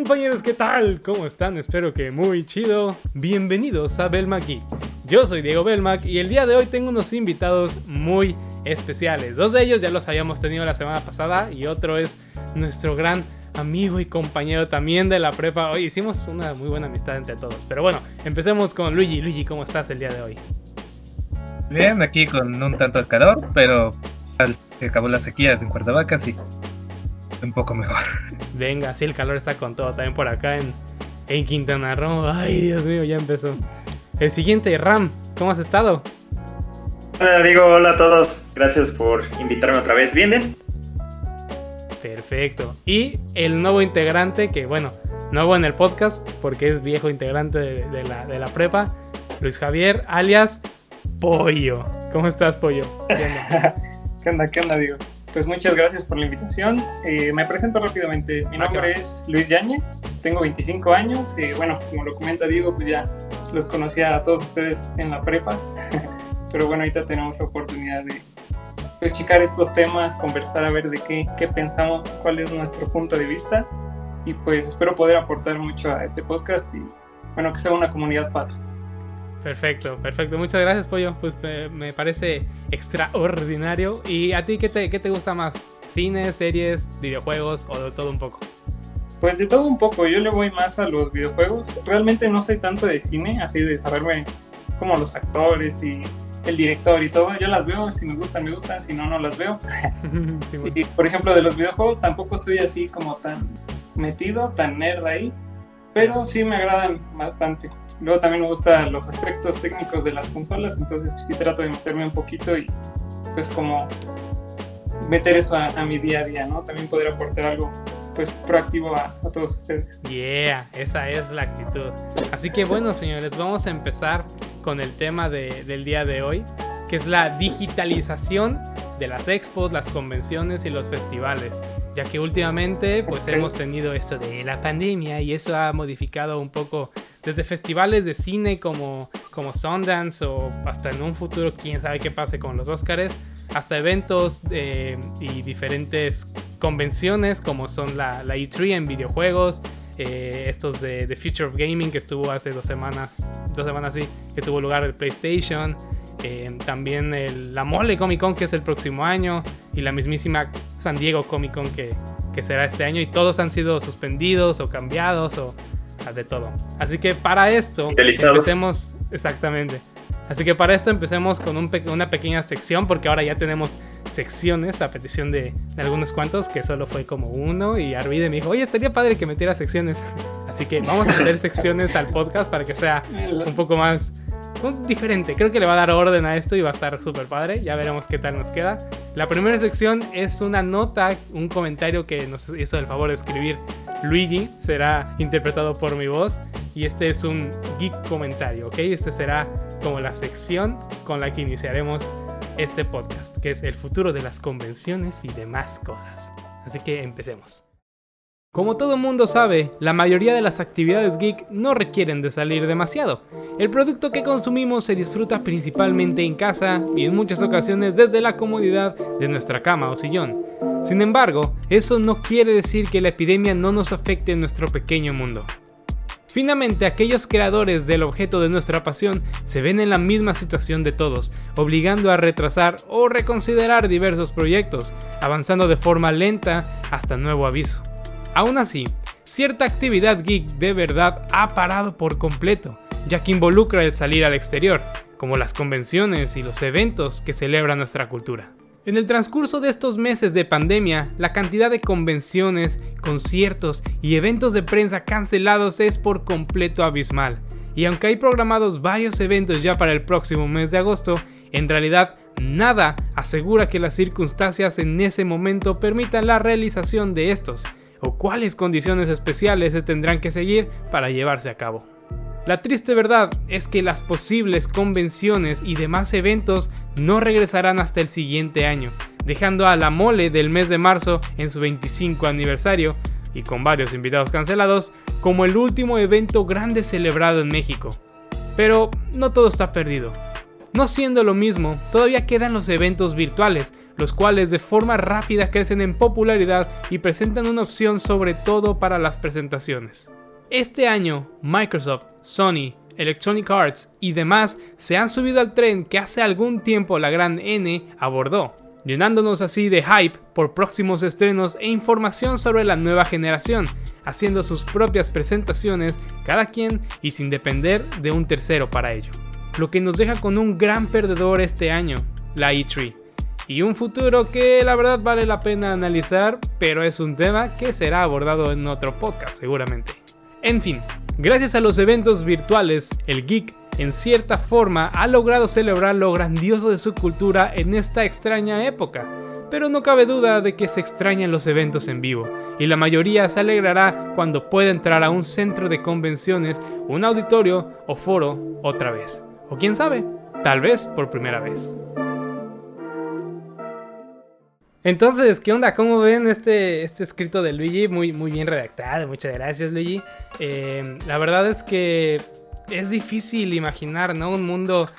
Compañeros, ¿qué tal? ¿Cómo están? Espero que muy chido. Bienvenidos a Belmac. Yo soy Diego Belmac y el día de hoy tengo unos invitados muy especiales. Dos de ellos ya los habíamos tenido la semana pasada y otro es nuestro gran amigo y compañero también de la prepa. Hoy hicimos una muy buena amistad entre todos. Pero bueno, empecemos con Luigi. Luigi, ¿cómo estás el día de hoy? Bien, aquí con un tanto de calor, pero se acabó la sequía en Cuernavaca, sí. Un poco mejor. Venga, sí, el calor está con todo. También por acá en, en Quintana Roo. Ay, Dios mío, ya empezó. El siguiente, Ram, ¿cómo has estado? Hola, digo hola a todos. Gracias por invitarme otra vez. ¿Bien, bien? Perfecto. Y el nuevo integrante, que bueno, nuevo en el podcast, porque es viejo integrante de, la, de la prepa, Luis Javier, alias Pollo. ¿Cómo estás, Pollo? ¿Qué onda? ¿Qué onda, qué onda, digo? Pues muchas gracias por la invitación. Eh, me presento rápidamente. Mi nombre es Luis Yáñez, tengo 25 años y bueno, como lo comenta Diego, pues ya los conocía a todos ustedes en la prepa. Pero bueno, ahorita tenemos la oportunidad de pues checar estos temas, conversar a ver de qué, qué pensamos, cuál es nuestro punto de vista y pues espero poder aportar mucho a este podcast y bueno, que sea una comunidad padre. Perfecto, perfecto. Muchas gracias, Pollo. Pues me parece extraordinario. ¿Y a ti qué te, qué te gusta más? ¿Cine, series, videojuegos o de todo un poco? Pues de todo un poco. Yo le voy más a los videojuegos. Realmente no soy tanto de cine, así de saberme como los actores y el director y todo. Yo las veo, si me gustan, me gustan, si no, no las veo. Y por ejemplo, de los videojuegos tampoco soy así como tan metido, tan nerd ahí. Pero sí me agradan bastante. Luego también me gustan los aspectos técnicos de las consolas, entonces pues, sí trato de meterme un poquito y pues como meter eso a, mi día a día, ¿no? También poder aportar algo pues proactivo a, todos ustedes. Yeah, esa es la actitud. Así que bueno, señores, vamos a empezar con el tema del día de hoy, que es la digitalización de las expos, las convenciones y los festivales, ya que últimamente pues hemos tenido esto de la pandemia y eso ha modificado un poco desde festivales de cine como, como Sundance o hasta en un futuro quién sabe qué pase con los Oscars, hasta eventos eh, y diferentes convenciones como son la, la E3 en videojuegos, eh, estos de The Future of Gaming que estuvo hace dos semanas, dos semanas sí, que tuvo lugar el PlayStation. Eh, también el, la Mole Comic Con que es el próximo año y la mismísima San Diego Comic Con que, que será este año y todos han sido suspendidos o cambiados o de todo. Así que para esto empecemos exactamente. Así que para esto empecemos con una pequeña sección porque ahora ya tenemos secciones a petición de, algunos cuantos que solo fue como uno y Arvide me dijo, oye, estaría padre que metiera secciones. Así que vamos a meter secciones al podcast para que sea un poco más diferente. Creo que le va a dar orden a esto y va a estar súper padre. Ya veremos qué tal nos queda. La primera sección es una nota, un comentario que nos hizo el favor de escribir Luigi. Será interpretado por mi voz. Y este es un geek comentario, ¿ok? Este será como la sección con la que iniciaremos este podcast, que es el futuro de las convenciones y demás cosas. Así que empecemos. Como todo mundo sabe, la mayoría de las actividades geek no requieren de salir demasiado. El producto que consumimos se disfruta principalmente en casa y en muchas ocasiones desde la comodidad de nuestra cama o sillón. Sin embargo, eso no quiere decir que la epidemia no nos afecte en nuestro pequeño mundo. Finalmente, aquellos creadores del objeto de nuestra pasión se ven en la misma situación de todos, obligando a retrasar o reconsiderar diversos proyectos, avanzando de forma lenta hasta nuevo aviso. Aún así, cierta actividad geek de verdad ha parado por completo, ya que involucra el salir al exterior, como las convenciones y los eventos que celebra nuestra cultura. En el transcurso de estos meses de pandemia, la cantidad de convenciones, conciertos y eventos de prensa cancelados es por completo abismal. Y aunque hay programados varios eventos ya para el próximo mes de agosto, en realidad nada asegura que las circunstancias en ese momento permitan la realización de estos, o cuáles condiciones especiales se tendrán que seguir para llevarse a cabo. La triste verdad es que las posibles convenciones y demás eventos no regresarán hasta el siguiente año, dejando a la mole del mes de marzo en su 25 aniversario, y con varios invitados cancelados, como el último evento grande celebrado en México. Pero no todo está perdido. No siendo lo mismo, todavía quedan los eventos virtuales, los cuales de forma rápida crecen en popularidad y presentan una opción sobre todo para las presentaciones. Este año, Microsoft, Sony, Electronic Arts y demás se han subido al tren que hace algún tiempo la gran N abordó, llenándonos así de hype por próximos estrenos e información sobre la nueva generación, haciendo sus propias presentaciones cada quien y sin depender de un tercero para ello. Lo que nos deja con un gran perdedor este año, la E3. Y un futuro que la verdad vale la pena analizar, pero es un tema que será abordado en otro podcast seguramente. En fin, gracias a los eventos virtuales, el geek en cierta forma ha logrado celebrar lo grandioso de su cultura en esta extraña época. Pero no cabe duda de que se extrañan los eventos en vivo, y la mayoría se alegrará cuando pueda entrar a un centro de convenciones, un auditorio o foro otra vez. O quién sabe, tal vez por primera vez. Entonces, ¿qué onda? ¿Cómo ven este, este escrito de Luigi? Muy, muy bien redactado, muchas gracias Luigi. Eh, la verdad es que es difícil imaginar, ¿no? Un mundo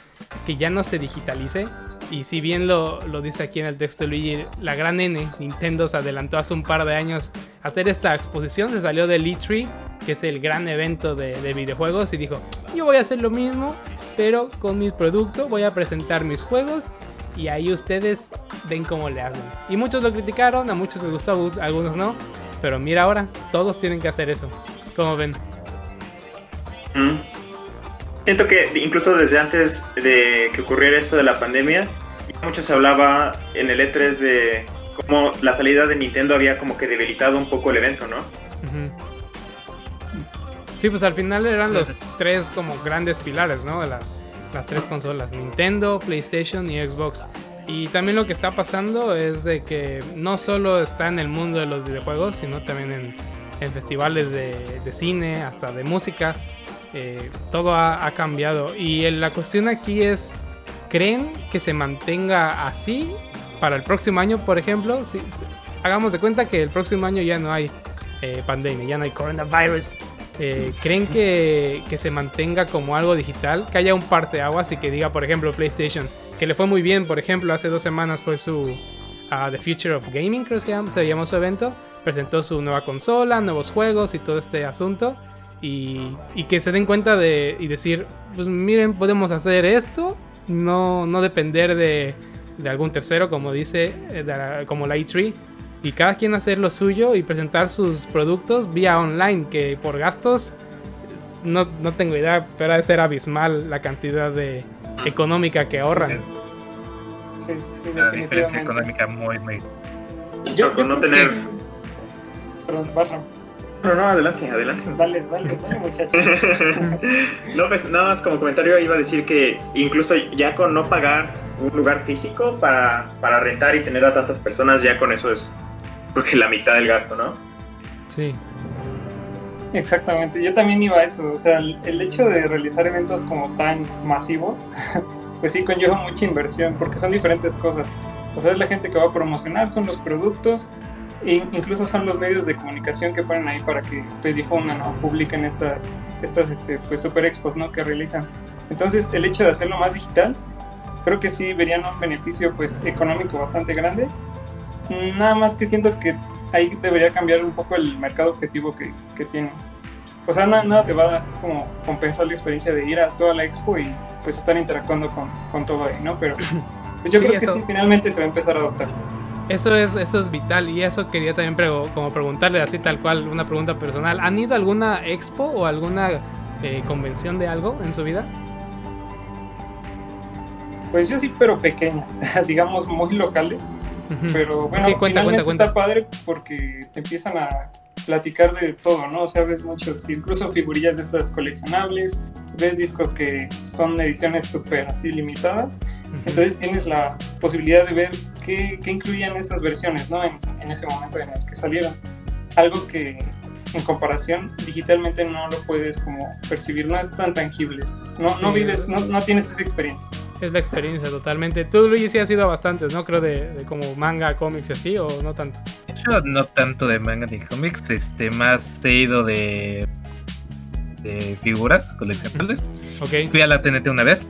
que ya no se digitalice. Y si bien lo, lo, dice aquí en el texto Luigi, la gran N, Nintendo se adelantó hace un par de años a hacer esta exposición, se salió del E3, que es el gran evento de, de, videojuegos, y dijo, yo voy a hacer lo mismo, pero con mi producto voy a presentar mis juegos, y ahí ustedes ven cómo le hacen. Y muchos lo criticaron, a muchos les gustó, a algunos no, pero mira ahora, todos tienen que hacer eso. ¿Cómo ven? Mm. Siento que incluso desde antes de que ocurriera esto de la pandemia, mucho se hablaba en el E3 de cómo la salida de Nintendo había como que debilitado un poco el evento, ¿no? Uh -huh. Sí, pues al final eran los tres como grandes pilares, ¿no? De la, las tres consolas, Nintendo, PlayStation y Xbox. Y también lo que está pasando es de que no solo está en el mundo de los videojuegos, sino también en, en festivales de, de, cine, hasta de música. Eh, todo ha, cambiado. Y la cuestión aquí es, ¿creen que se mantenga así para el próximo año, por ejemplo? Si, si, hagamos de cuenta que el próximo año ya no hay eh, pandemia, ya no hay coronavirus. Eh, ¿Creen que, que, se mantenga como algo digital? Que haya un parteaguas y que diga, por ejemplo, PlayStation, que le fue muy bien, por ejemplo, hace dos semanas fue su uh, The Future of Gaming, creo que se, llamó su evento. Presentó su nueva consola, nuevos juegos y todo este asunto. Y, que se den cuenta de y decir, pues miren, podemos hacer esto, no, no depender de, de algún tercero, como dice, la, como la E3, y cada quien hacer lo suyo y presentar sus productos vía online, que por gastos no, no tengo idea, pero ha de ser abismal la cantidad de económica que ahorran. Sí, sí, sí, La diferencia económica muy, muy... Yo, con no tener... Perdón. No, no, adelante, adelante. Dale, dale, dale, muchacho. no, pues nada más como comentario iba a decir que incluso ya con no pagar un lugar físico para, para rentar y tener a tantas personas, ya con eso es porque la mitad del gasto, ¿no? Sí. Exactamente, yo también iba a eso, o sea, el, el hecho de realizar eventos como tan masivos, pues sí conlleva mucha inversión, porque son diferentes cosas. O sea, es la gente que va a promocionar, son los productos, e incluso son los medios de comunicación que ponen ahí para que pues difundan o publiquen estas, estas este, pues super expos, ¿no? Que realizan. Entonces, el hecho de hacerlo más digital, creo que sí verían un beneficio pues económico bastante grande. Nada más que siento que ahí debería cambiar un poco el mercado objetivo que, que tienen. O sea, nada, nada, te va a como compensar la experiencia de ir a toda la expo y pues estar interactuando con, con todo ahí, ¿no? Pero pues yo sí, creo que sí, finalmente se va a empezar a adoptar. Eso es, eso es vital y eso quería también pre como preguntarle así tal cual una pregunta personal. ¿Han ido a alguna expo o alguna eh, convención de algo en su vida? Pues yo sí, pero pequeñas, digamos muy locales. Uh -huh. Pero bueno, sí, cuenta, finalmente cuenta, está padre porque te empiezan a platicar de todo, ¿no? O sea, ves muchos, incluso figurillas de estas coleccionables, ves discos que son ediciones súper así limitadas, uh -huh. entonces tienes la posibilidad de ver qué, qué incluían esas versiones, ¿no? En, en, ese momento en el que salieron. Algo que en comparación digitalmente no lo puedes como percibir, no es tan tangible, no, no vives, no, no tienes esa experiencia es la experiencia totalmente. Tú, Luis, sí has ido a bastantes, ¿no? Creo de, de, como manga, cómics y así, o no tanto. Yo no tanto de manga ni cómics, este, más he ido de, de figuras coleccionables. Ok. Fui a la TNT una vez,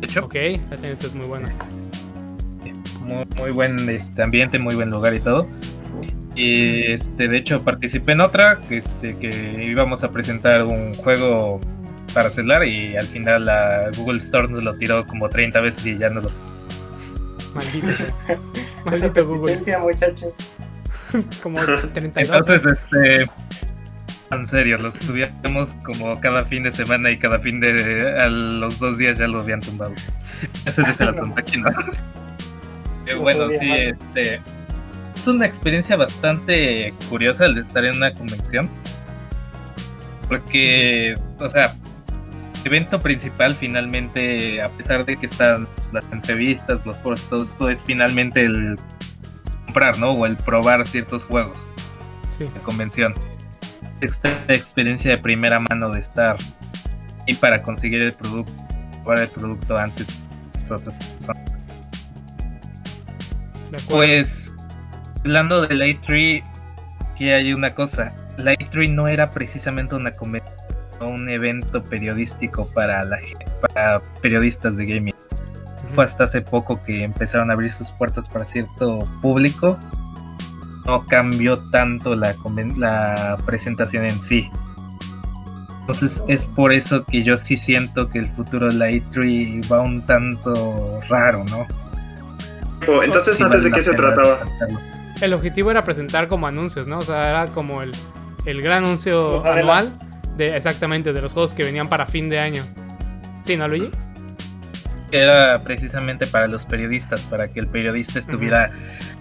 de hecho. Ok, la TNT es muy buena. muy, muy buen este, ambiente, muy buen lugar y todo. Y este, de hecho participé en otra, este, que íbamos a presentar un juego para celular y al final la Google Store nos lo tiró como 30 veces y ya no lo... Maldito. Maldito Google. muchacho. Como 32. Entonces, este... En serio, los tuviéramos como cada fin de semana y cada fin de... A los dos días ya lo habían tumbado. Ese es el asunto aquí, ¿no? Eh, No bueno, sí, este... Es una experiencia bastante curiosa el de estar en una convención. Porque, o sea, evento principal finalmente, a pesar de que están las entrevistas, los foros, todo esto es finalmente el comprar, ¿no? O el probar ciertos juegos Sí. de convención. Esta experiencia de primera mano de estar y para conseguir el producto, probar el producto antes de otras personas. De. Pues, hablando del A3, que hay una cosa. La A3 no era precisamente una convención, un evento periodístico para, la, para periodistas de gaming. Fue hasta hace poco que empezaron a abrir sus puertas para cierto público. No cambió tanto la, conven- la presentación en sí. Entonces es por eso que yo sí siento que el futuro de la A3 va un tanto raro, ¿no? O- Entonces, Sí ¿antes de qué se trataba? El objetivo era presentar como anuncios, ¿no? O sea, era como el, el gran anuncio anual. De exactamente de los juegos que venían para fin de año. ¿Sí, no, Luigi? Era precisamente para los periodistas, para que el periodista estuviera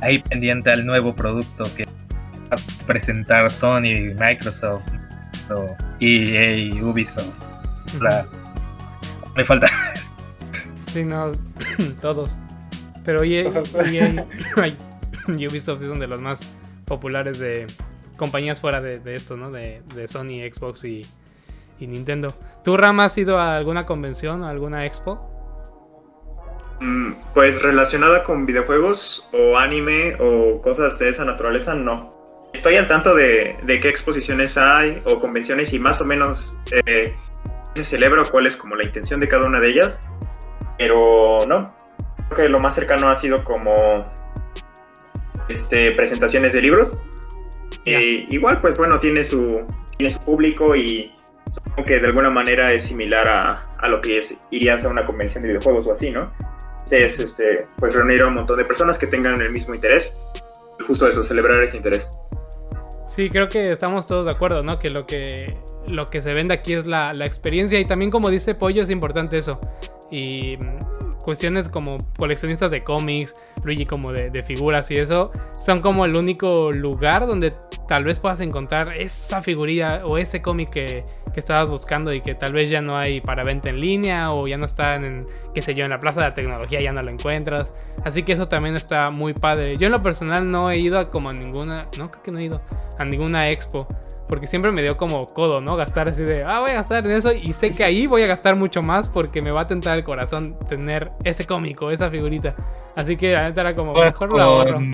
ahí pendiente al nuevo producto que va a presentar Sony, Microsoft, o EA, Ubisoft. La... Me falta. Sí, no, todos. Pero EA, EA y Ubisoft sí son de los más populares de compañías fuera de, esto, ¿no? De, Sony, Xbox y, Nintendo. ¿Tú, Ram, has ido a alguna convención o alguna expo? Mm, Pues relacionada con videojuegos o anime o cosas de esa naturaleza, no. Estoy al tanto de, qué exposiciones hay o convenciones y más o menos eh, se celebra o cuál es como la intención de cada una de ellas, pero no. Creo que lo más cercano ha sido como este, presentaciones de libros. Eh, igual, pues bueno, tiene su, tiene su público y supongo que de alguna manera es similar a, a lo que es, irías a una convención de videojuegos o así, ¿no? Es este, pues reunir a un montón de personas que tengan el mismo interés y justo eso, celebrar ese interés. Sí, creo que estamos todos de acuerdo, ¿no? Que lo que, lo que se vende aquí es la, la experiencia y también como dice Pollo es importante eso. Y cuestiones como coleccionistas de cómics, Luigi como de, figuras y eso, son como el único lugar donde tal vez puedas encontrar esa figurilla o ese cómic que, que estabas buscando y que tal vez ya no hay para venta en línea o ya no está en, qué sé yo, en la plaza de la tecnología, ya no lo encuentras. Así que eso también está muy padre. Yo en lo personal no he ido a como a ninguna, no creo que no he ido a ninguna expo. Porque siempre me dio como codo, ¿no? Gastar así de, ah, voy a gastar en eso y sé que ahí voy a gastar mucho más porque me va a tentar el corazón tener ese cómico, esa figurita. Así que la neta era como, mejor lo ahorro. Con-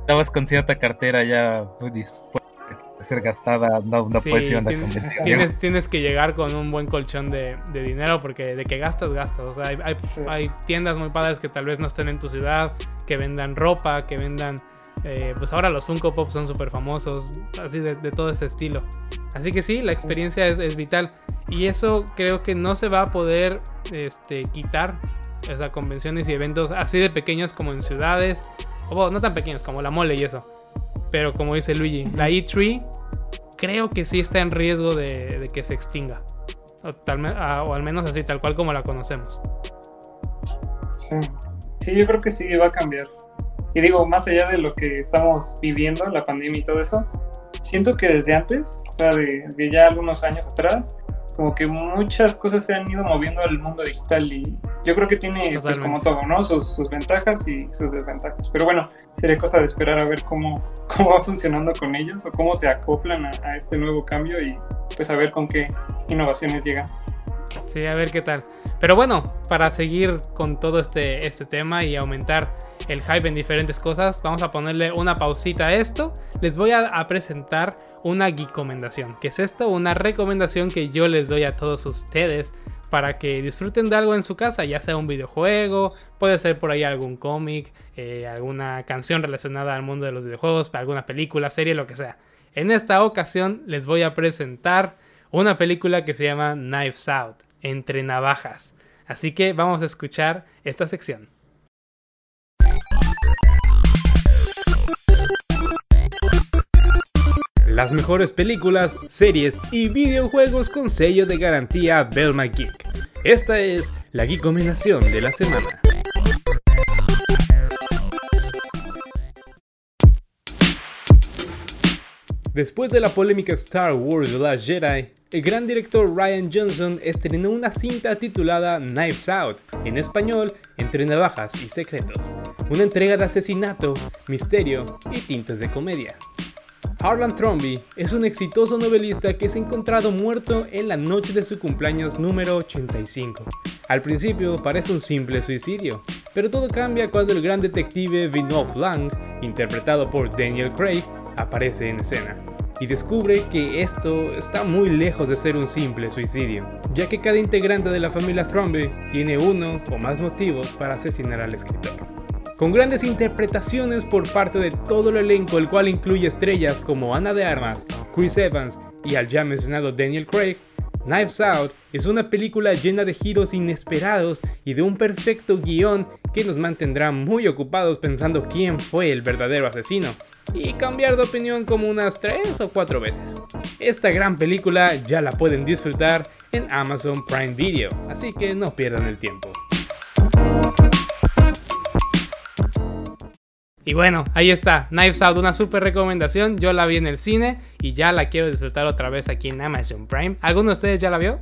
Estabas con cierta cartera ya muy dispuesta a ser gastada, no, no Sí, puedes ir a una tienes, convención. tienes, tienes que llegar con un buen colchón de, de dinero porque de que gastas, gastas. O sea, hay, hay- Sí. hay tiendas muy padres que tal vez no estén en tu ciudad, que vendan ropa, que vendan... eh, pues ahora los Funko Pop son súper famosos, así de, de todo ese estilo. Así que sí, la experiencia es, es vital. Y eso creo que no se va a poder este, quitar. O sea, convenciones y eventos así de pequeños como en ciudades. O bueno, no tan pequeños como la mole y eso. Pero como dice Luigi, la E3 creo que sí está en riesgo de, de que se extinga. O, tal ah, o al menos así, tal cual como la conocemos. Sí. sí, yo creo que sí va a cambiar. Y digo, más allá de lo que estamos viviendo, la pandemia y todo eso, siento que desde antes, o sea, de, de ya algunos años atrás, como que muchas cosas se han ido moviendo al mundo digital y yo creo que tiene, pues como todo, ¿no? Sus, sus ventajas y sus desventajas. Pero bueno, sería cosa de esperar a ver cómo, cómo va funcionando con ellos o cómo se acoplan a, a este nuevo cambio y pues a ver con qué innovaciones llegan. Sí, a ver qué tal. Pero bueno, para seguir con todo este, este tema y aumentar el hype en diferentes cosas, vamos a ponerle una pausita a esto. Les voy a, presentar una recomendación. ¿Qué es esto? Una recomendación que yo les doy a todos ustedes para que disfruten de algo en su casa, ya sea un videojuego, puede ser por ahí algún cómic, eh, alguna canción relacionada al mundo de los videojuegos, alguna película, serie, lo que sea. En esta ocasión les voy a presentar una película que se llama Knives Out, entre navajas. Así que vamos a escuchar esta sección. Las mejores películas, series y videojuegos con sello de garantía Belma Geek. Esta es la Geekombinación de la semana. Después de la polémica Star Wars The Last Jedi, el gran director Ryan Johnson estrenó una cinta titulada Knives Out, en español, Entre Navajas y Secretos, una entrega de asesinato, misterio y tintes de comedia. Harlan Thrombey es un exitoso novelista que es encontrado muerto en la noche de su cumpleaños número 85. Al principio parece un simple suicidio, pero todo cambia cuando el gran detective Vinod Lang, interpretado por Daniel Craig, aparece en escena y descubre que esto está muy lejos de ser un simple suicidio, ya que cada integrante de la familia Thrombey tiene uno o más motivos para asesinar al escritor con grandes interpretaciones por parte de todo el elenco, el cual incluye estrellas como Ana de Armas, Chris Evans y al ya mencionado Daniel Craig. Knives Out es una película llena de giros inesperados y de un perfecto guion que nos mantendrá muy ocupados pensando quién fue el verdadero asesino y cambiar de opinión como unas 3 o 4 veces. Esta gran película ya la pueden disfrutar en Amazon Prime Video, así que no pierdan el tiempo. Y bueno, ahí está, Knives Out, una super recomendación. Yo la vi en el cine y ya la quiero disfrutar otra vez aquí en Amazon Prime. ¿Alguno de ustedes ya la vio?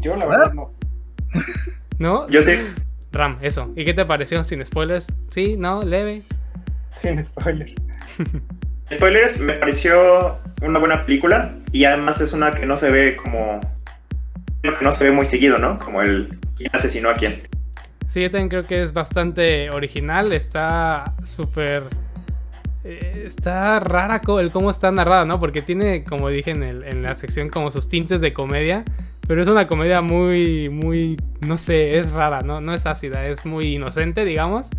Yo la verdad no. ¿No? Yo sí. Ram, eso. ¿Y qué te pareció? Sin spoilers. ¿Sí? ¿No? ¿Leve? Sin spoilers. Spoilers, me pareció una buena película y además es una que no se ve como... que no se ve muy seguido, ¿no? Como el quién asesinó a quién. Sí, yo también creo que es bastante original, está súper... Eh, está rara el cómo está narrada, ¿no? Porque tiene, como dije en, el, en la sección, como sus tintes de comedia, pero es una comedia muy, muy, no sé, es rara, ¿no? No es ácida, es muy inocente, digamos,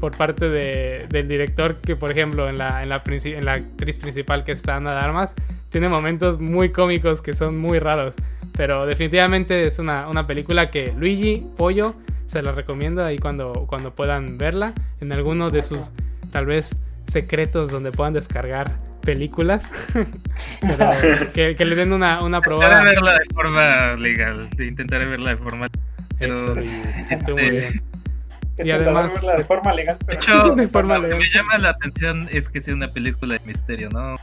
por parte de, del director que, por ejemplo, en la, en, la, en la actriz principal que está Ana de Armas, tiene momentos muy cómicos que son muy raros. Pero definitivamente es una, una película que Luigi, Pollo, se la recomiendo ahí cuando, cuando puedan verla. En alguno de sus, tal vez, secretos donde puedan descargar películas. que, le den una, una probada. Intentaré verla de forma legal. Intentaré verla de forma. Pero, Eso, muy bien. Y además, verla de forma legal. De hecho, de forma lo que me llama la atención es que sea una película de misterio, ¿no?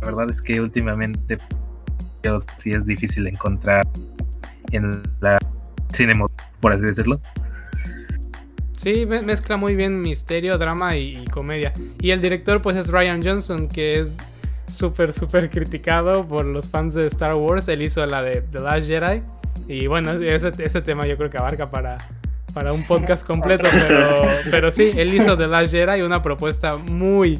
La verdad es que últimamente sí es difícil encontrar en la cinema, por así decirlo. Sí, mezcla muy bien misterio, drama y, comedia. Y el director pues es Ryan Johnson, que es súper, súper criticado por los fans de Star Wars. Él hizo la de The Last Jedi. Y bueno, ese, ese tema yo creo que abarca para, para un podcast completo. Pero, pero sí, él hizo The Last Jedi, una propuesta muy,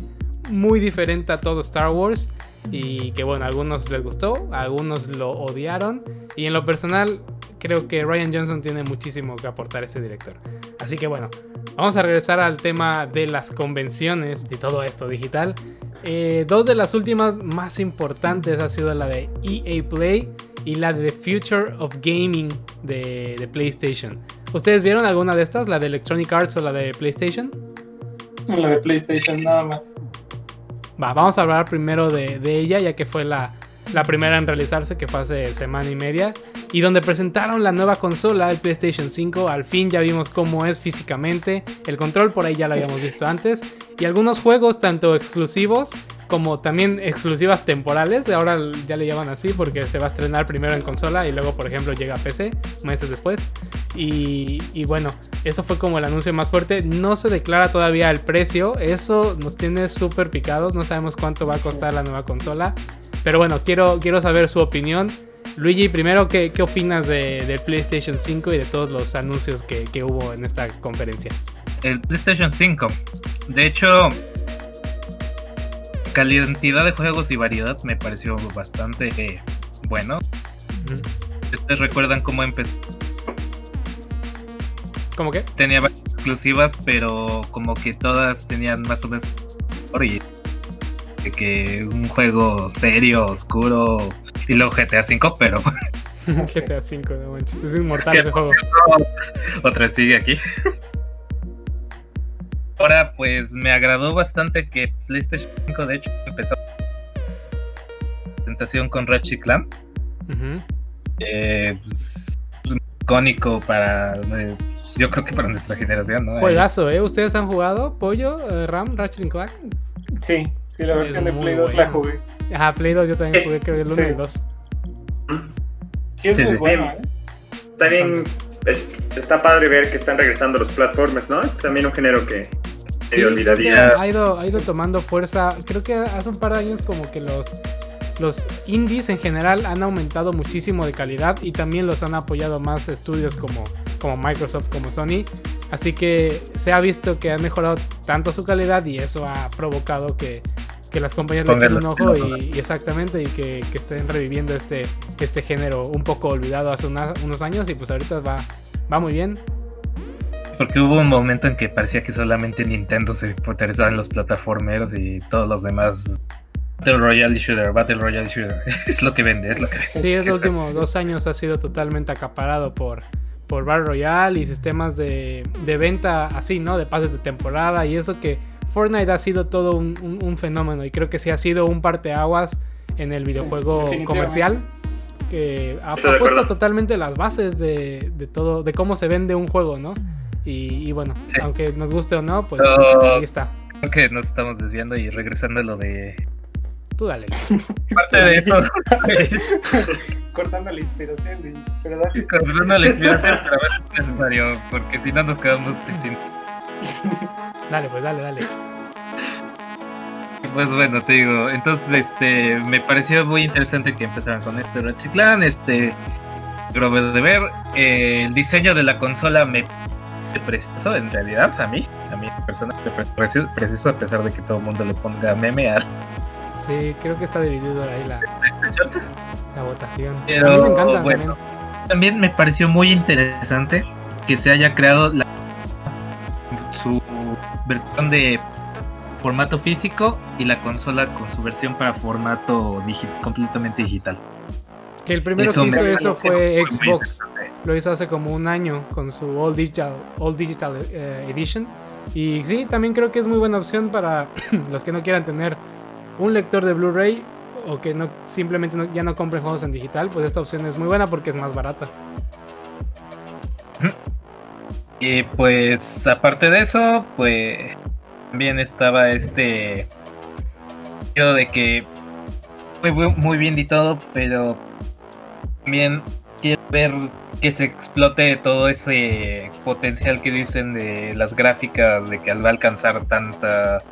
muy diferente a todo Star Wars. Y que bueno, a algunos les gustó, algunos lo odiaron. Y en lo personal, creo que Ryan Johnson tiene muchísimo que aportar a ese director. Así que bueno, vamos a regresar al tema de las convenciones y todo esto digital. Eh, dos de las últimas más importantes ha sido la de EA Play y la de The Future of Gaming de, de, PlayStation. ¿Ustedes vieron alguna de estas? ¿La de Electronic Arts o la de PlayStation? La de PlayStation, nada más. Va, vamos a hablar primero de, de ella, ya que fue la, la primera en realizarse, que fue hace semana y media, y donde presentaron la nueva consola, el PlayStation 5. Al fin ya vimos cómo es físicamente, el control por ahí ya lo habíamos visto antes, y algunos juegos, tanto exclusivos como también exclusivas temporales, ahora ya le llaman así porque se va a estrenar primero en consola y luego, por ejemplo, llega a PC meses después. Y, y bueno, eso fue como el anuncio más fuerte. No se declara todavía el precio, eso nos tiene súper picados, no sabemos cuánto va a costar la nueva consola. Pero bueno, quiero, quiero saber su opinión. Luigi, primero, ¿qué, qué opinas de, PlayStation 5 y de todos los anuncios que, que, hubo en esta conferencia? El PlayStation 5. De hecho, cantidad de juegos y variedad me pareció bastante bueno. ¿Ustedes recuerdan cómo empezó? ¿Cómo qué? Tenía varias exclusivas, pero como que todas tenían más o menos de que un juego serio, oscuro y luego GTA V, pero GTA V, no manches, es inmortal ese juego. Otra sigue aquí. Ahora, pues me agradó bastante que PlayStation 5, de hecho, empezó presentación con Ratchet Clank. Ujú. Eh, pues, icónico para. eh, yo creo que para nuestra generación, ¿no? Juegazo, ¿eh? ¿Ustedes han jugado Pollo, eh, Ram, Ratchet and Clank? Sí, sí, la Es versión de Play 2 la jugué. Ajá, Play 2 yo también Es- jugué, creo que el 1 sí. y el 2. Sí, es Sí, muy sí. bueno, ¿eh? También es- está padre ver que están regresando los platformers, ¿no? Es también un género que Sí, ha ido, ha ido tomando fuerza. Creo que hace un par de años como que los, los indies en general han aumentado muchísimo de calidad y también los han apoyado más estudios como, como Microsoft, como Sony. Así que se ha visto que han mejorado tanto su calidad y eso ha provocado que, que las compañías le echen un ojo y, y exactamente y que, que estén reviviendo este, este género un poco olvidado hace una- unos años y pues ahorita va, va muy bien. Porque hubo un momento en que parecía que solamente Nintendo se interesaba en los plataformeros y todos los demás. Battle Royale Shooter, Battle Royale Shooter. es lo que vende, es lo que vende. Sí, es los últimos dos años ha sido totalmente acaparado por, por Battle Royale y sistemas de, de venta así, ¿no? De pases de temporada y eso que Fortnite ha sido todo un, un- un fenómeno y creo que sí ha sido un parteaguas en el videojuego comercial que ha, puesto totalmente las bases de, de todo, de cómo se vende un juego, ¿no? Y, y bueno, Sí. aunque nos guste o no, pues No. ahí está. Creo que nos estamos desviando y regresando a lo de. Tú dale. Parte de eso. Cortando la inspiración, güey. pero dale. Cortando la inspiración, pero es necesario, porque si no nos quedamos sin. Dale, pues dale, dale. Pues bueno, te digo, entonces este me pareció muy interesante que empezaran con este Ratchet Clan, este Grover de ver, eh, el diseño de la consola me precioso en realidad a mí, a mí parece preciso a pesar de que todo el mundo le ponga meme a Sí, creo que está dividido ahí la, la votación. Pero, a mí me encanta bueno. también. También me pareció muy interesante que se haya creado la- su versión de formato físico y la consola con su versión para formato digi- completamente digital. Que el primero Eso que hizo eso fue Xbox. Lo hizo hace como un año con su All Digital, All Digital eh, Edition. Y sí, también creo que es muy buena opción para los que no quieran tener un lector de Blu-ray o que no simplemente ya no compren juegos en digital. Pues esta opción es muy buena porque es más barata. Y pues aparte de eso, pues también estaba este sentido de que muy, muy bien y todo, pero también quiero ver que se explote todo ese potencial que dicen de las gráficas, de que va a alcanzar tanta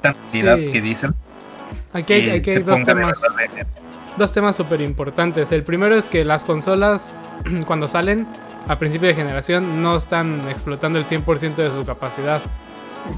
tanta Sí. que dicen. Aquí hay, aquí dos temas. dos temas súper importantes. El primero es que las consolas, cuando salen a principio de generación, no están explotando el 100% de su capacidad.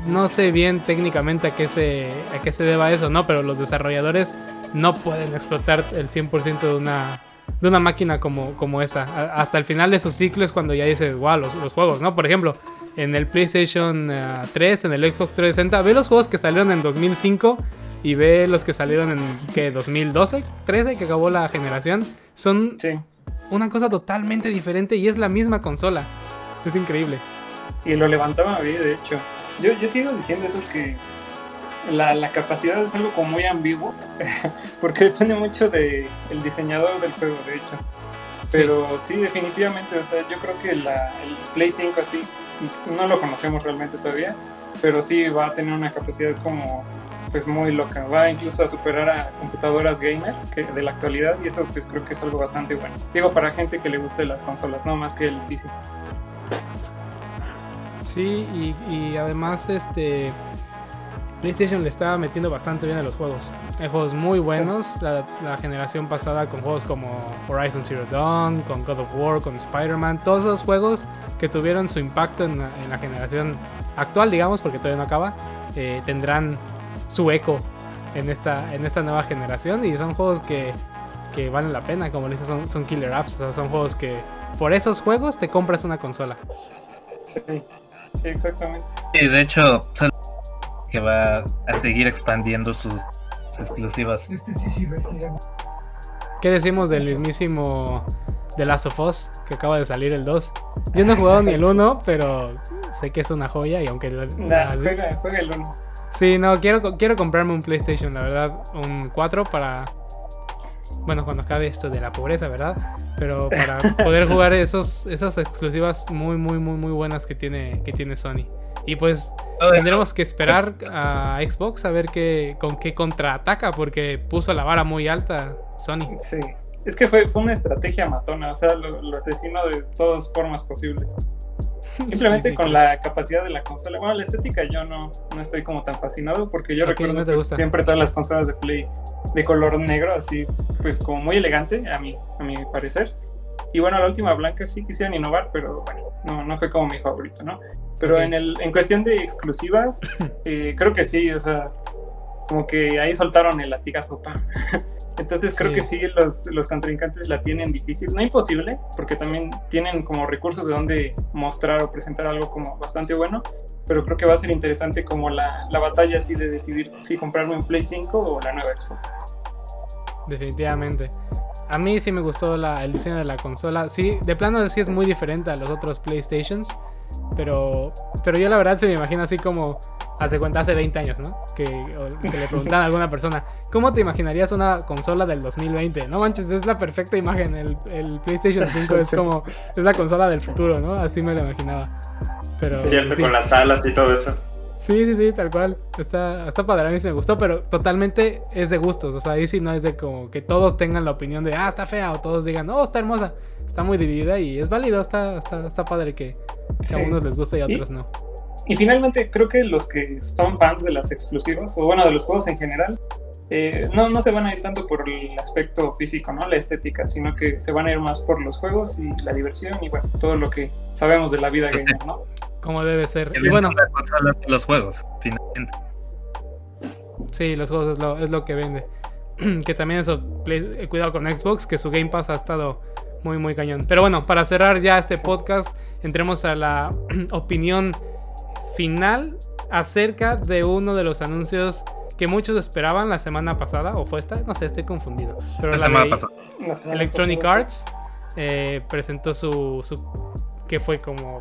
No sé bien técnicamente a qué, se, a qué se deba eso, ¿no? Pero los desarrolladores no pueden explotar el 100% de una, de una máquina como, como esa. A- hasta el final de su ciclo es cuando ya dices, wow, los, los juegos, ¿no? Por ejemplo, en el PlayStation eh, 3, en el Xbox 360, ve los juegos que salieron en 2005 y ve los que salieron en ¿qué? 2012, 13, que acabó la generación, son Sí. una cosa totalmente diferente y es la misma consola. Es increíble. Y lo levantaba bien, de hecho. Yo, yo sigo diciendo eso que la, la capacidad es algo como muy ambiguo, porque depende mucho del diseñador del juego, de hecho. Pero sí. definitivamente, o sea, yo creo que la, el Play 5 así, no lo conocemos realmente todavía, pero sí va a tener una capacidad como pues muy loca, va incluso a superar a computadoras gamer de la actualidad y eso pues creo que es algo bastante bueno. Digo, para gente que le guste las consolas, no más que el PC. Sí, y, y además este PlayStation le estaba metiendo bastante bien a los juegos. Hay juegos muy buenos. La, la generación pasada con juegos como Horizon Zero Dawn, con God of War, con Spider-Man. Todos esos juegos que tuvieron su impacto en la, en la generación actual, digamos, porque todavía no acaba, eh, tendrán su eco en esta, en esta nueva generación. Y son juegos que que valen la pena, como dices, son, son killer apps, o sea, son juegos que por esos juegos te compras una consola. Sí, sí, exactamente. Y de hecho, son que va a seguir expandiendo sus, sus exclusivas. Este sí, sí. ¿Qué decimos del mismísimo The Last of Us que acaba de salir el 2? Yo no he jugado ni el 1, pero sé que es una joya y aunque... la- Nah, la- juega, juega el uno. Sí, no, quiero, quiero comprarme un PlayStation, la verdad, un 4 para... Bueno, cuando acabe esto de la pobreza, ¿verdad? Pero para poder jugar esos, esas exclusivas muy, muy, muy, muy buenas que tiene, que tiene Sony. Y pues tendremos que esperar a Xbox a ver qué, con qué contraataca, porque puso la vara muy alta Sony. Sí. Es que fue, fue una estrategia matona, o sea, lo, lo asesinó de todas formas posibles. Simplemente Sí, sí, con la capacidad de la consola. Bueno, la estética yo no, no estoy como tan fascinado porque yo recuerdo no gusta. siempre todas las consolas de Play de color negro, así pues como muy elegante a mi, a mi parecer. Y bueno, la última blanca sí quisieron innovar, pero bueno, no, no fue como mi favorito, ¿no? Pero Ok. en, el, en cuestión de exclusivas, eh, creo que sí, o sea, como que ahí soltaron el latigazo. Entonces creo Sí. que sí, los, los contrincantes la tienen difícil, no imposible, porque también tienen como recursos de donde mostrar o presentar algo como bastante bueno, pero creo que va a ser interesante como la, la batalla así de decidir si comprarme un Play 5 o la nueva Xbox. Definitivamente. A mí sí me gustó la- el diseño de la consola. Sí, de plano sí es muy diferente a los otros PlayStations. Pero, pero yo la verdad se me imagino así como hace cuenta hace 20 años, ¿no? Que, o- que le preguntan a alguna persona, ¿cómo te imaginarías una consola del 2020? No manches, es la perfecta imagen. El, el PlayStation 5 es Sí. como, es la consola del futuro, ¿no? Así me lo imaginaba. Pero, Cierto, sí. con las alas y todo eso. Sí, sí, sí, tal cual. Está, está padre, a mí sí me gustó, pero totalmente es de gustos. O sea, ahí sí no es de como que todos tengan la opinión de, ah, está fea, o todos digan, no, está hermosa. Está muy dividida y es válido, está, está, está padre que, que Sí. a unos les guste y a Y- otros no. Y finalmente creo que los que son fans de las exclusivas, o bueno, de los juegos en general, eh, no, no se van a ir tanto por el aspecto físico, ¿no? La estética, sino que se van a ir más por los juegos y la diversión y bueno, todo lo que sabemos de la vida Pues gamer, ¿no? Como debe ser. El Y bueno, los juegos, finalmente. sí, los juegos es lo, es lo que vende. que también eso, Play- eh, cuidado con Xbox, que su Game Pass ha estado muy, muy cañón. Pero bueno, para cerrar ya este podcast, entremos a la opinión final acerca de uno de los anuncios que muchos esperaban la semana pasada, o fue esta, no sé, estoy confundido. Pero La la semana pasada. Electronic. Arts eh, presentó su, su, que fue como,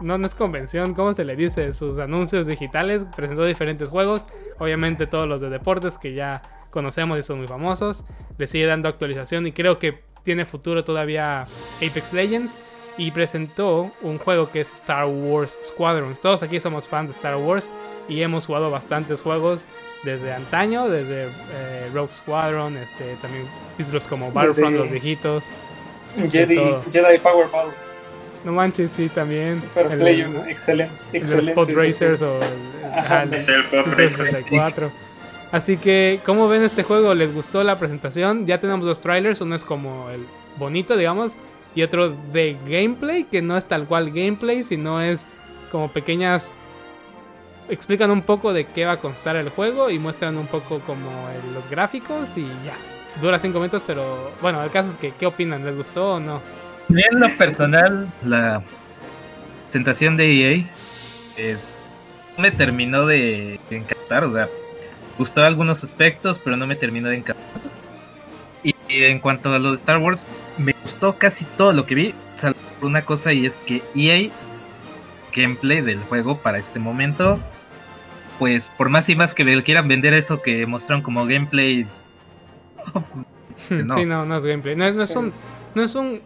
no, no es convención, ¿cómo se le dice? Sus anuncios digitales, presentó diferentes juegos, obviamente todos los de deportes que ya conocemos y son muy famosos, le sigue dando actualización y creo que tiene futuro todavía Apex Legends y presentó un juego que es Star Wars Squadrons. Todos aquí somos fans de Star Wars y hemos jugado bastantes juegos desde antaño, desde eh, Rogue Squadron, este, también títulos como Battlefront, Desde- los viejitos. Jedi. Jedi Powerball, No manches, sí, también. Fair El- Play, uno, excelente, el excelente. Pod sí, Racers sí. o el, el del- El Pop Nintendo Racer. 64. Así que, ¿cómo ven este juego? ¿Les gustó la presentación? Ya tenemos dos trailers, uno es como el bonito, digamos, y otro de gameplay, que no es tal cual gameplay, sino es como pequeñas... Explican un poco de qué va a constar el juego y muestran un poco como el- los gráficos y ya. Dura cinco minutos, pero bueno, el caso es que, ¿qué opinan? ¿Les gustó o no? En lo personal, la presentación de EA es, no me terminó de encantar, o sea, gustó algunos aspectos, pero no me terminó de encantar. Y, y en cuanto a lo de Star Wars, me gustó casi todo lo que vi, salvo por una cosa y es que EA gameplay del juego para este momento, pues por más y más que me quieran vender eso que mostraron como gameplay, No. Sí, no, no es gameplay. No, no es Sí. un. No es un.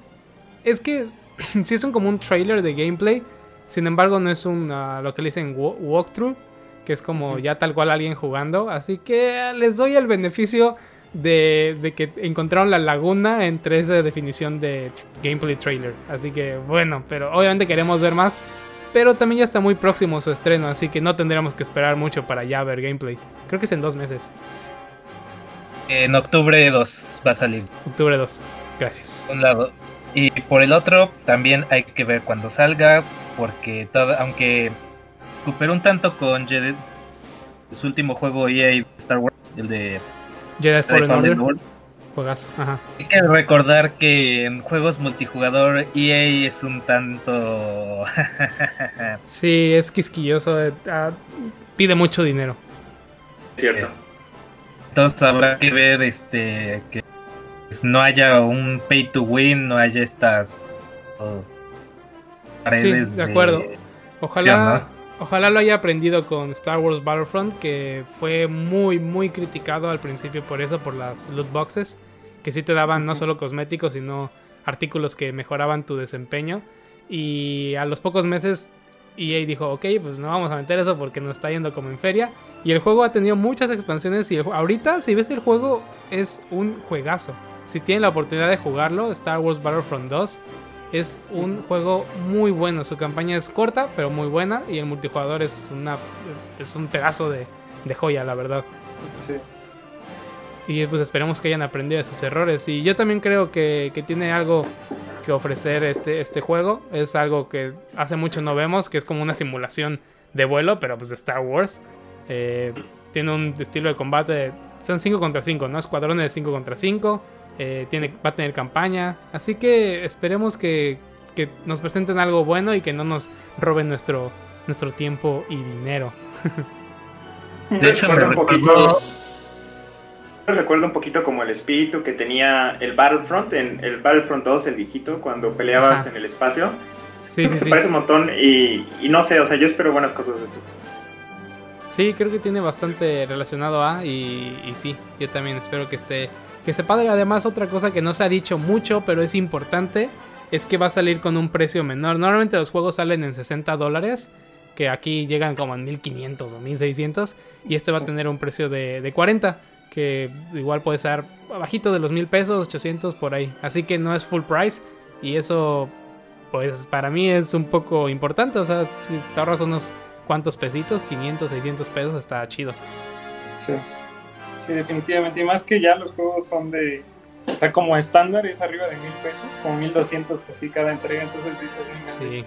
Es que sí es un, como un trailer de gameplay. Sin embargo, no es un ah, lo que le dicen wa- walkthrough. Que es como ya tal cual alguien jugando. Así que les doy el beneficio de, de que encontraron la laguna entre esa definición de gameplay trailer. Así que bueno, pero obviamente queremos ver más. Pero también ya está muy próximo su estreno. Así que no tendremos que esperar mucho para ya ver gameplay. Creo que es en dos meses. en octubre 2 va a salir. Octubre 2. Gracias. un lado. Y por el otro, también hay que ver cuando salga, porque todo, aunque superó un tanto con Jedi- su último juego EA de Star Wars, el de Jedi Fallen Fallen Order. Order, Juegazo, ajá. Hay que recordar que en juegos multijugador EA es un tanto... sí, es quisquilloso, eh, ah, pide mucho dinero. Cierto. Entonces habrá que ver este que no haya un pay to win, no haya estas oh, paredes sí, de acuerdo. Ojalá, ojalá lo haya aprendido con Star Wars Battlefront, que fue muy, muy criticado al principio por eso, por las loot boxes, que sí te daban no solo cosméticos, sino artículos que mejoraban tu desempeño. Y a los pocos meses EA dijo, ok, pues no vamos a meter eso porque nos está yendo como en feria. Y el juego ha tenido muchas expansiones y ahorita si ves el juego es un juegazo. Si tienen la oportunidad de jugarlo, Star Wars Battlefront 2 es un juego muy bueno. Su campaña es corta, pero muy buena. Y el multijugador es, una, es un pedazo de, de joya, la verdad. Sí. Y pues esperemos que hayan aprendido de sus errores. Y yo también creo que, que, tiene algo que ofrecer este, este juego. Es algo que hace mucho no vemos, que es como una simulación de vuelo, pero pues de Star Wars. Eh, tiene un estilo de combate, son 5 contra 5, ¿no? Escuadrones de 5 contra 5. Eh, tiene, Va a tener campaña. Así que esperemos que, que, nos presenten algo bueno y que no nos roben nuestro, nuestro tiempo y dinero. De hecho, me un poquito. Recuerdo un poquito como el espíritu que tenía el Battlefront, en el Battlefront 2, el viejito, cuando peleabas Ajá. en el espacio. Sí, sí, se sí. parece un montón y, y, no sé, o sea, yo espero buenas cosas de esto. Sí, creo que tiene bastante relacionado a y, y sí, yo también espero que esté que esté padre. Además, otra cosa que no se ha dicho mucho, pero es importante, es que va a salir con un precio menor. Normalmente los juegos salen en 60 dólares, que aquí llegan como en 1500 o 1600, y este va a tener un precio de, de 40, que igual puede estar bajito de los 1000 pesos, 800 por ahí. Así que no es full price, y eso, pues para mí es un poco importante. O sea, si te ahorras unos cuantos pesitos, 500, 600 pesos, está chido. Sí. Sí, definitivamente. Y más que ya los juegos son de. O sea, como estándar es arriba de mil pesos, como 1200 así cada entrega, entonces sí se Sí.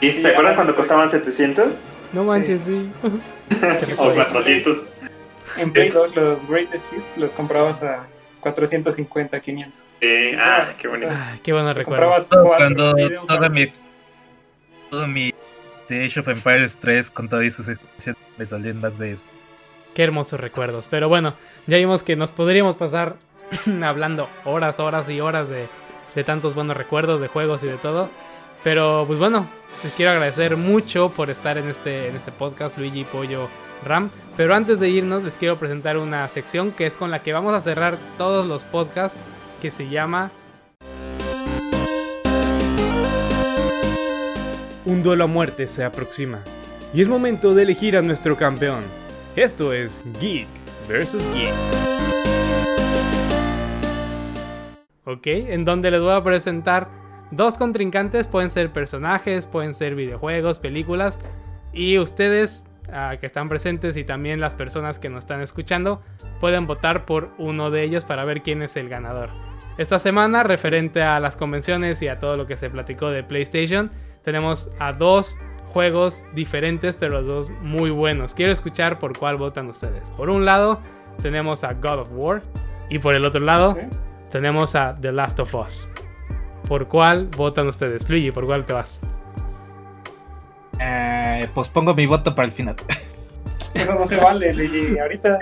¿Y se acuerdan cuando costaban 700? No manches, sí. o 400. En Play 2 los Greatest Hits los comprabas a 450, 500. Sí, ah, qué bonito. Ah, qué bueno recuerdo. Comprabas cuatro, Cuando sí, toda mi, todo mi de Age of Empires 3 con todas sus expansiones me salían más de eso. Qué hermosos recuerdos. Pero bueno, ya vimos que nos podríamos pasar hablando horas, horas y horas de, tantos buenos recuerdos, de juegos y de todo. Pero pues bueno, les quiero agradecer mucho por estar en este, en este podcast, Luigi, Pollo, Ram. Pero antes de irnos, les quiero presentar una sección que es con la que vamos a cerrar todos los podcasts, que se llama Un duelo a muerte se aproxima. Y es momento de elegir a nuestro campeón. Esto es Geek vs. Geek. Ok, en donde les voy a presentar dos contrincantes. Pueden ser personajes, pueden ser videojuegos, películas. Y ustedes uh, que están presentes y también las personas que nos están escuchando pueden votar por uno de ellos para ver quién es el ganador. Esta semana, referente a las convenciones y a todo lo que se platicó de PlayStation, tenemos a dos juegos diferentes, pero los dos muy buenos. Quiero escuchar por cuál votan ustedes. Por un lado, tenemos a God of War. Y por el otro lado, tenemos a The Last of Us. ¿Por cuál votan ustedes? Luigi, ¿por cuál te vas? Eh, pues pongo mi voto para el final. Eso no se vale, Luigi. Ahorita.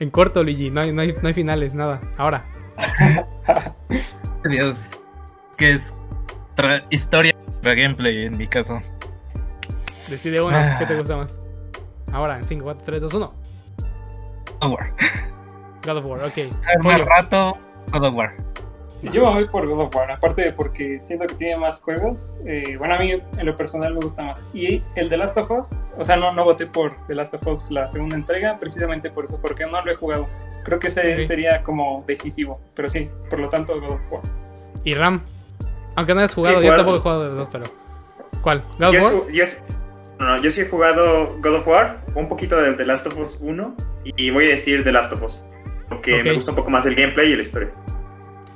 En corto, Luigi, no hay, no hay, no hay finales, nada. Ahora. Dios, que es tra- historia de gameplay en mi caso. Decide uno, Ah. ¿qué te gusta más? Ahora, en 5, 4, 3, 2, 1. God of War. God of War, ok. Más Pollo. rato, God of War. Yo me voy por God of War, aparte de porque siento que tiene más juegos. eh, bueno, a mí en lo personal me gusta más. Y el de Last of Us, o sea, no, no voté por The Last of Us la segunda entrega, precisamente por eso, porque no lo he jugado. Creo que ese sería como decisivo, pero sí, por lo tanto God of War. Y Ram. Aunque no hayas jugado, Sí, yo tampoco he jugado de dos, pero. ¿Cuál? ¿God of War? yo, no, yo sí he jugado God of War, un poquito de The Last of Us 1 y voy a decir The Last of Us. Porque me gusta un poco más el gameplay y la historia.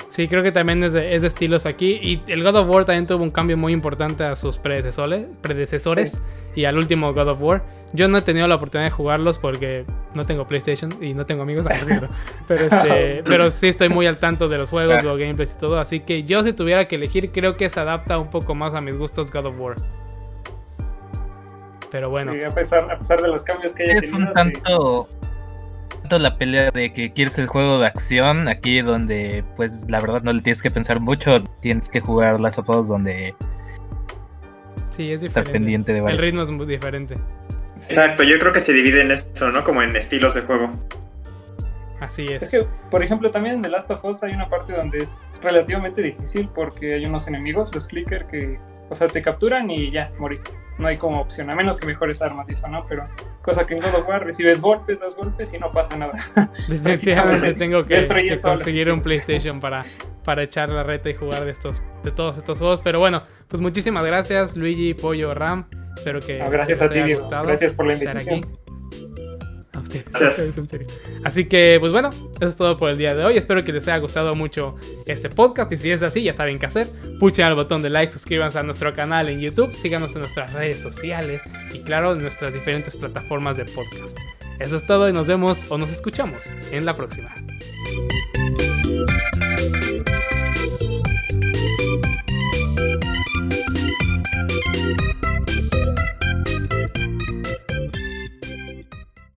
Sí, creo que también es de, es de estilos aquí. Y el God of War también tuvo un cambio muy importante a sus predecesores, predecesores y al último God of War. Yo no he tenido la oportunidad de jugarlos porque no tengo PlayStation y no tengo amigos, pero, este, pero sí estoy muy al tanto de los juegos, los gameplays y todo. Así que yo si tuviera que elegir, creo que se adapta un poco más a mis gustos God of War. Pero bueno. Sí, a pesar, a pesar de los cambios que hay Es un tanto, tanto la pelea de que quieres el juego de acción, aquí donde pues la verdad no le tienes que pensar mucho, tienes que jugar las juegos donde sí, es estar pendiente de El ritmo es muy diferente. Exacto, yo creo que se divide en eso, ¿no? Como en estilos de juego. Así es. Es que, por ejemplo, también en The Last of Us hay una parte donde es relativamente difícil porque hay unos enemigos, los clicker, que, o sea, te capturan y ya, moriste. No hay como opción, a menos que mejores armas y eso, ¿no? Pero cosa que en God of War recibes golpes, das golpes y no pasa nada. Definitivamente tengo que, que conseguir un PlayStation para, para echar la reta y jugar de, estos, de todos estos juegos. Pero bueno, pues muchísimas gracias, Luigi, Pollo, Ram. Espero que gracias a ti, Gracias por la invitación. A ustedes, a ustedes, en serio. Así que, pues bueno, eso es todo por el día de hoy. Espero que les haya gustado mucho este podcast. Y si es así, ya saben qué hacer. Puchen al botón de like, suscríbanse a nuestro canal en YouTube, síganos en nuestras redes sociales y, claro, en nuestras diferentes plataformas de podcast. Eso es todo y nos vemos o nos escuchamos en la próxima.